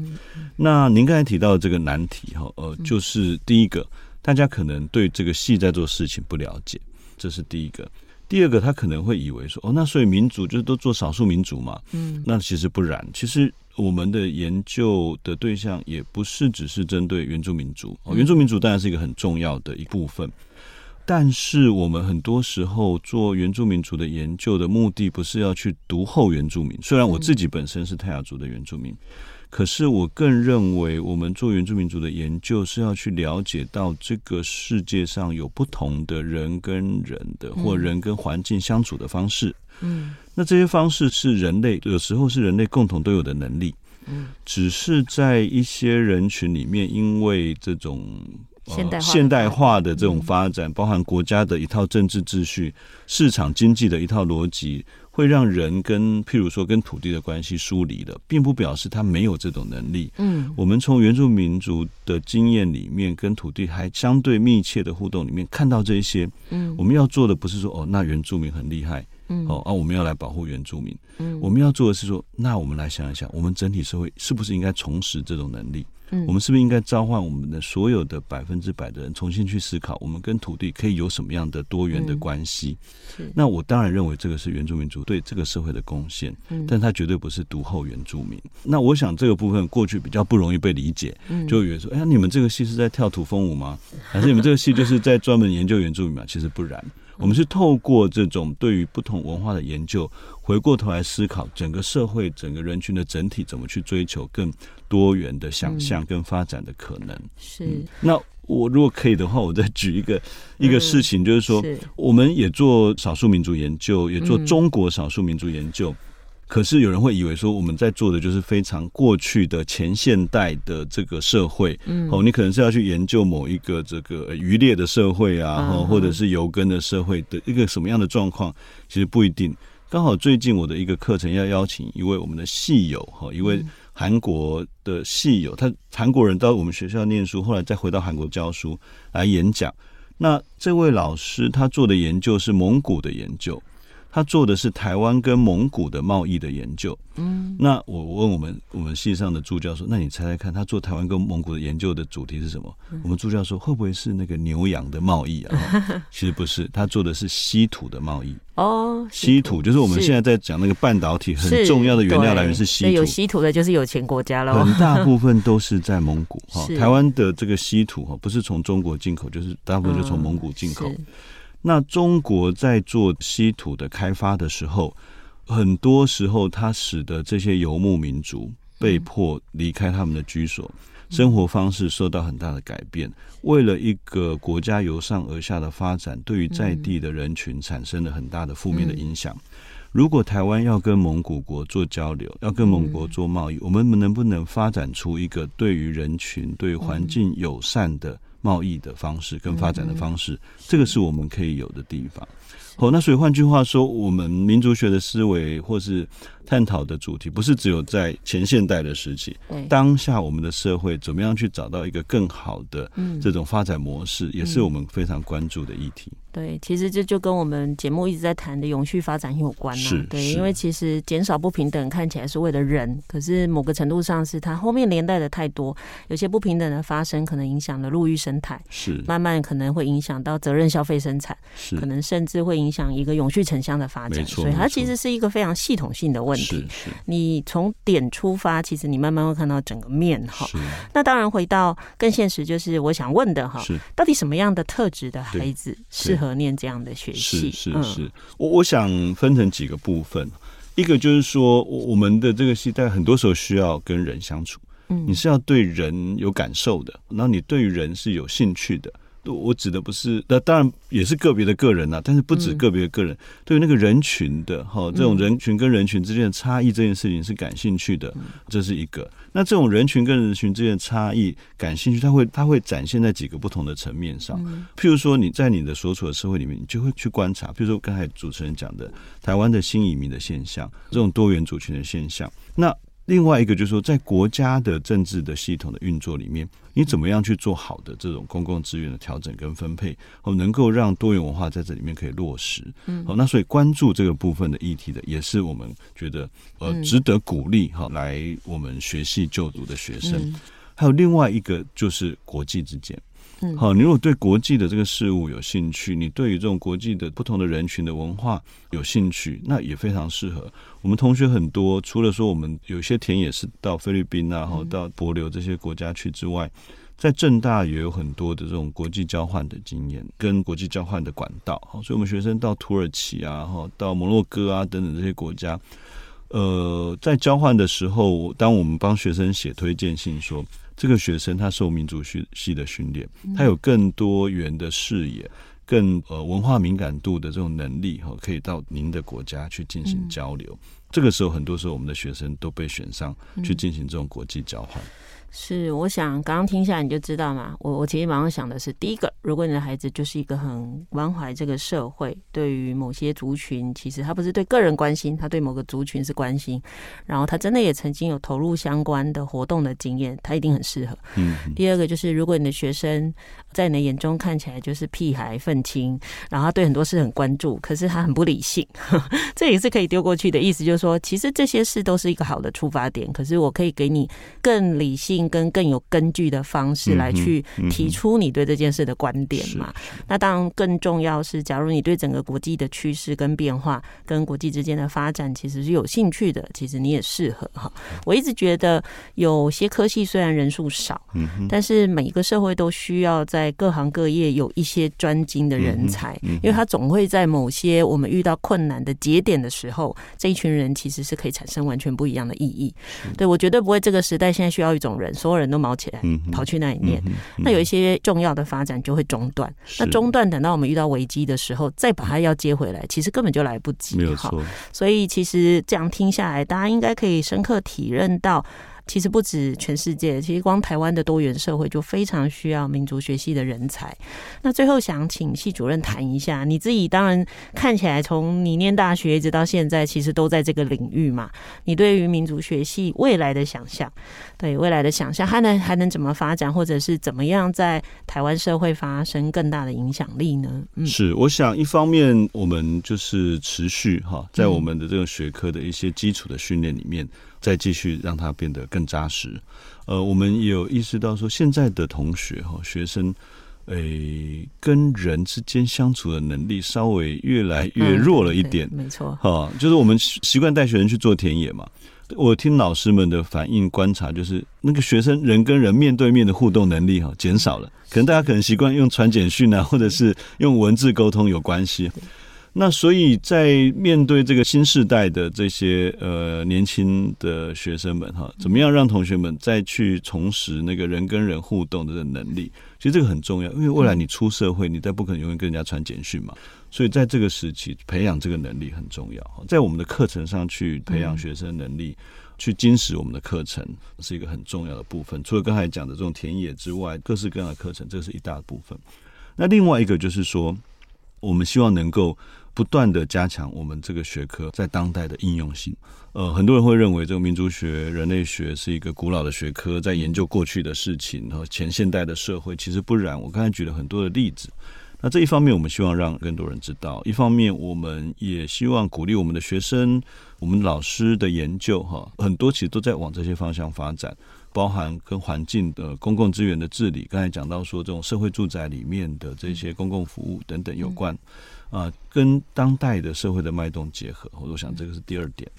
那您刚才提到的这个难题哈，呃，就是第一个。大家可能对这个系在做事情不了解，这是第一个。第二个，他可能会以为说，哦，那所以民族就是都做少数民族嘛，嗯，那其实不然。其实我们的研究的对象也不是只是针对原住民族，哦，原住民族当然是一个很重要的一部分，但是我们很多时候做原住民族的研究的目的，不是要去读后原住民。虽然我自己本身是泰雅族的原住民。可是，我更认为，我们做原住民族的研究是要去了解到这个世界上有不同的人跟人的，或人跟环境相处的方式。嗯，那这些方式是人类有时候是人类共同都有的能力。嗯，只是在一些人群里面，因为这种现代现代化的这种发展，包含国家的一套政治秩序、市场经济的一套逻辑。会让人跟譬如说跟土地的关系疏离的，并不表示他没有这种能力。嗯，我们从原住民族的经验里面，跟土地还相对密切的互动里面看到这些。嗯，我们要做的不是说哦，那原住民很厉害，嗯，哦啊，我们要来保护原住民。嗯，我们要做的是说，那我们来想一想，我们整体社会是不是应该重拾这种能力？嗯，我们是不是应该召唤我们的所有的百分之百的人，重新去思考，我们跟土地可以有什么样的多元的关系？嗯，那我当然认为这个是原住民族对这个社会的贡献，嗯，但他绝对不是独后原住民。那我想这个部分过去比较不容易被理解，就有人说，哎呀，你们这个戏是在跳土风舞吗？还是你们这个戏就是在专门研究原住民吗？其实不然。我们是透过这种对于不同文化的研究，回过头来思考整个社会、整个人群的整体怎么去追求更多元的想象跟发展的可能。是。嗯，那我如果可以的话，我再举一个一个事情，就是说，我们也做少数民族研究，也做中国少数民族研究。可是有人会以为说，我们在做的就是非常过去的前现代的这个社会，嗯，哦，你可能是要去研究某一个这个渔猎的社会啊，或者是游耕的社会的一个什么样的状况，其实不一定。刚好最近我的一个课程要邀请一位我们的戏友哈，一位韩国的戏友，他韩国人到我们学校念书，后来再回到韩国教书来演讲。那这位老师他做的研究是蒙古的研究。他做的是台湾跟蒙古的贸易的研究。嗯，那我问我们我们系上的助教说，那你猜猜看，他做台湾跟蒙古的研究的主题是什么？嗯、我们助教说，会不会是那个牛羊的贸易啊？其实不是，他做的是稀土的贸易。哦，稀土就是我们现在在讲那个半导体很重要的原料来源是稀土。有稀土的就是有钱国家了。很大部分都是在蒙古 哈，台湾的这个稀土哈，不是从中国进口，就是大部分就从蒙古进口。嗯那中国在做稀土的开发的时候，很多时候它使得这些游牧民族被迫离开他们的居所，生活方式受到很大的改变。为了一个国家由上而下的发展，对于在地的人群产生了很大的负面的影响。如果台湾要跟蒙古国做交流，要跟蒙古国做贸易，我们能不能发展出一个对于人群、对环境友善的？贸易的方式跟发展的方式，这个是我们可以有的地方。好，那所以换句话说，我们民族学的思维或是探讨的主题，不是只有在前现代的时期，当下我们的社会怎么样去找到一个更好的这种发展模式，也是我们非常关注的议题。对，其实这就跟我们节目一直在谈的永续发展有关呐。对，因为其实减少不平等看起来是为了人，可是某个程度上是它后面连带的太多，有些不平等的发生，可能影响了陆域生态，是慢慢可能会影响到责任消费生产，是可能甚至会影响一个永续城乡的发展。所以它其实是一个非常系统性的问题。你从点出发，其实你慢慢会看到整个面哈。那当然回到更现实，就是我想问的哈，到底什么样的特质的孩子适合？念这样的学习？是是是，我我想分成几个部分，一个就是说，我我们的这个系在很多时候需要跟人相处，嗯，你是要对人有感受的，然后你对于人是有兴趣的。我指的不是，那当然也是个别的个人呐、啊，但是不止个别的个人，嗯、对于那个人群的哈，这种人群跟人群之间的差异这件事情是感兴趣的，这是一个。那这种人群跟人群之间的差异感兴趣，它会它会展现在几个不同的层面上。譬如说，你在你的所处的社会里面，你就会去观察，譬如说刚才主持人讲的台湾的新移民的现象，这种多元族群的现象，那。另外一个就是说，在国家的政治的系统的运作里面，你怎么样去做好的这种公共资源的调整跟分配，哦，能够让多元文化在这里面可以落实。嗯，好，那所以关注这个部分的议题的，也是我们觉得呃值得鼓励哈，来我们学系就读的学生。还有另外一个就是国际之间。好，你如果对国际的这个事物有兴趣，你对于这种国际的不同的人群的文化有兴趣，那也非常适合。我们同学很多，除了说我们有些田野是到菲律宾啊，然后到帛琉这些国家去之外，在正大也有很多的这种国际交换的经验跟国际交换的管道。好，所以我们学生到土耳其啊，哈，到摩洛哥啊等等这些国家，呃，在交换的时候，当我们帮学生写推荐信说。这个学生他受民族学系的训练，他有更多元的视野，更呃文化敏感度的这种能力哈，可以到您的国家去进行交流。这个时候，很多时候我们的学生都被选上去进行这种国际交换。是，我想刚刚听下来你就知道嘛。我我其实马上想的是，第一个，如果你的孩子就是一个很关怀这个社会，对于某些族群，其实他不是对个人关心，他对某个族群是关心，然后他真的也曾经有投入相关的活动的经验，他一定很适合。嗯。第二个就是，如果你的学生在你的眼中看起来就是屁孩愤青，然后他对很多事很关注，可是他很不理性，呵呵，这也是可以丢过去的意思，就是说，其实这些事都是一个好的出发点，可是我可以给你更理性。跟更有根据的方式来去提出你对这件事的观点嘛？那当然更重要是，假如你对整个国际的趋势跟变化，跟国际之间的发展其实是有兴趣的，其实你也适合哈。我一直觉得有些科系虽然人数少，但是每一个社会都需要在各行各业有一些专精的人才，因为他总会在某些我们遇到困难的节点的时候，这一群人其实是可以产生完全不一样的意义。对，我绝对不会这个时代现在需要一种人。所有人都卯起来，跑去那里念，那有一些重要的发展就会中断。那中断，等到我们遇到危机的时候，再把它要接回来，其实根本就来不及。没有错。所以其实这样听下来，大家应该可以深刻体认到。其实不止全世界，其实光台湾的多元社会就非常需要民族学系的人才。那最后想请系主任谈一下，你自己当然看起来从你念大学一直到现在，其实都在这个领域嘛。你对于民族学系未来的想象，对未来的想象，还能还能怎么发展，或者是怎么样在台湾社会发生更大的影响力呢？嗯，是，我想一方面我们就是持续哈，在我们的这个学科的一些基础的训练里面。再继续让它变得更扎实。呃，我们也有意识到说，现在的同学哈学生，诶，跟人之间相处的能力稍微越来越弱了一点。没错，哈，就是我们习惯带学生去做田野嘛。我听老师们的反应观察，就是那个学生人跟人面对面的互动能力哈减少了。可能大家可能习惯用传简讯啊，或者是用文字沟通有关系。那所以，在面对这个新时代的这些呃年轻的学生们哈，怎么样让同学们再去重拾那个人跟人互动的能力？其实这个很重要，因为未来你出社会，你再不可能永远跟人家传简讯嘛。所以在这个时期，培养这个能力很重要。在我们的课程上去培养学生能力，去精实我们的课程是一个很重要的部分。除了刚才讲的这种田野之外，各式各样的课程，这是一大部分。那另外一个就是说，我们希望能够。不断的加强我们这个学科在当代的应用性。呃，很多人会认为这个民族学、人类学是一个古老的学科，在研究过去的事情和前现代的社会。其实不然，我刚才举了很多的例子。那这一方面，我们希望让更多人知道；一方面，我们也希望鼓励我们的学生、我们老师的研究。哈，很多其实都在往这些方向发展，包含跟环境的公共资源的治理。刚才讲到说，这种社会住宅里面的这些公共服务等等有关。啊，跟当代的社会的脉动结合，我想这个是第二点。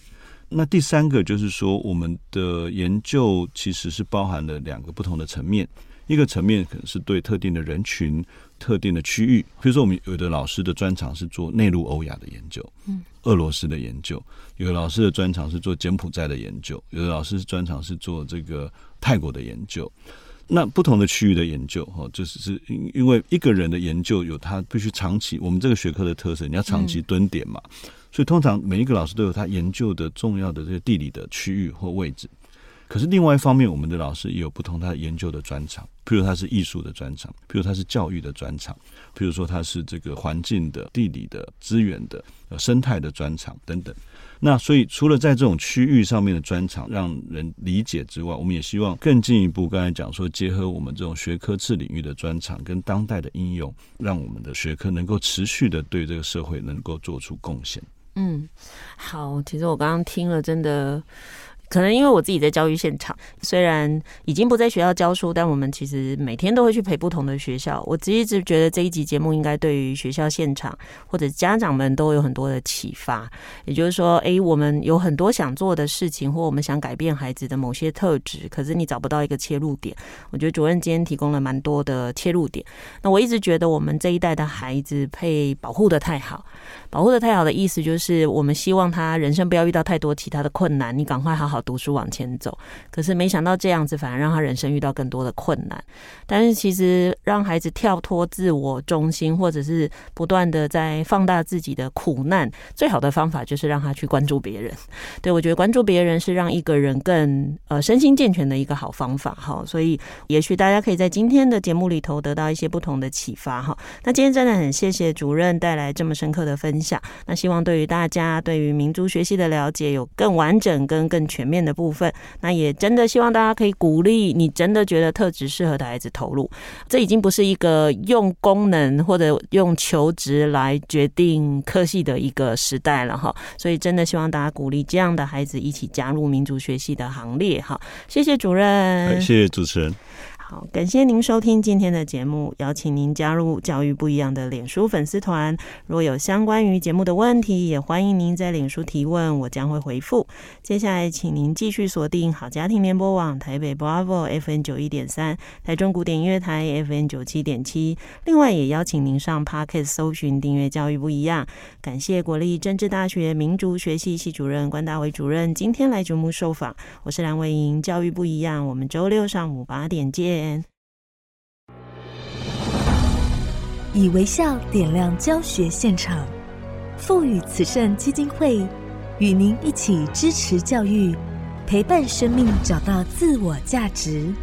那第三个就是说，我们的研究其实是包含了两个不同的层面，一个层面可能是对特定的人群、特定的区域，比如说我们有的老师的专长是做内陆欧亚的研究，嗯，俄罗斯的研究；有的老师的专长是做柬埔寨的研究；有的老师专长是做这个泰国的研究。那不同的区域的研究，哈，就是是因因为一个人的研究有他必须长期，我们这个学科的特色，你要长期蹲点嘛，所以通常每一个老师都有他研究的重要的这个地理的区域或位置。可是另外一方面，我们的老师也有不同他研究的专长，譬如他是艺术的专长，譬如他是教育的专长，譬如说他是这个环境的、地理的、资源的、生态的专长等等。那所以，除了在这种区域上面的专长让人理解之外，我们也希望更进一步，刚才讲说，结合我们这种学科次领域的专长跟当代的应用，让我们的学科能够持续的对这个社会能够做出贡献。嗯，好，其实我刚刚听了，真的。可能因为我自己在教育现场，虽然已经不在学校教书，但我们其实每天都会去陪不同的学校。我一直觉得这一集节目应该对于学校现场或者家长们都有很多的启发。也就是说，诶，我们有很多想做的事情，或我们想改变孩子的某些特质，可是你找不到一个切入点。我觉得主任今天提供了蛮多的切入点。那我一直觉得我们这一代的孩子被保护得太好，保护得太好的意思就是我们希望他人生不要遇到太多其他的困难，你赶快好好。读书往前走。可是没想到这样子反而让他人生遇到更多的困难。但是其实让孩子跳脱自我中心，或者是不断的在放大自己的苦难，最好的方法就是让他去关注别人。对，我觉得关注别人是让一个人更呃身心健全的一个好方法哈。所以也许大家可以在今天的节目里头得到一些不同的启发哈。那今天真的很谢谢主任带来这么深刻的分享。那希望对于大家对于民族学系的了解有更完整跟更全面的部分。那也真的希望大家可以鼓励你真的觉得特质适合的孩子投入。这已经不是一个用功能或者用求职来决定科系的一个时代了哈。所以真的希望大家鼓励这样的孩子一起加入民族学系的行列哈。谢谢主任，谢谢主持人。好，感谢您收听今天的节目，邀请您加入教育不一样的脸书粉丝团。若有相关于节目的问题，也欢迎您在脸书提问，我将会回复。接下来，请您继续锁定好家庭联播网台北 Bravo F N 九一点三，台中古典音乐台 F N 九七点七。另外，也邀请您上 Podcast 搜寻订阅教育不一样。感谢国立政治大学民族学系系主任关大伟主任今天来节目受访。我是梁伟莹，教育不一样，我们周六上午八点见。以微笑点亮教学现场，赋予慈善基金会与您一起支持教育，陪伴生命找到自我价值。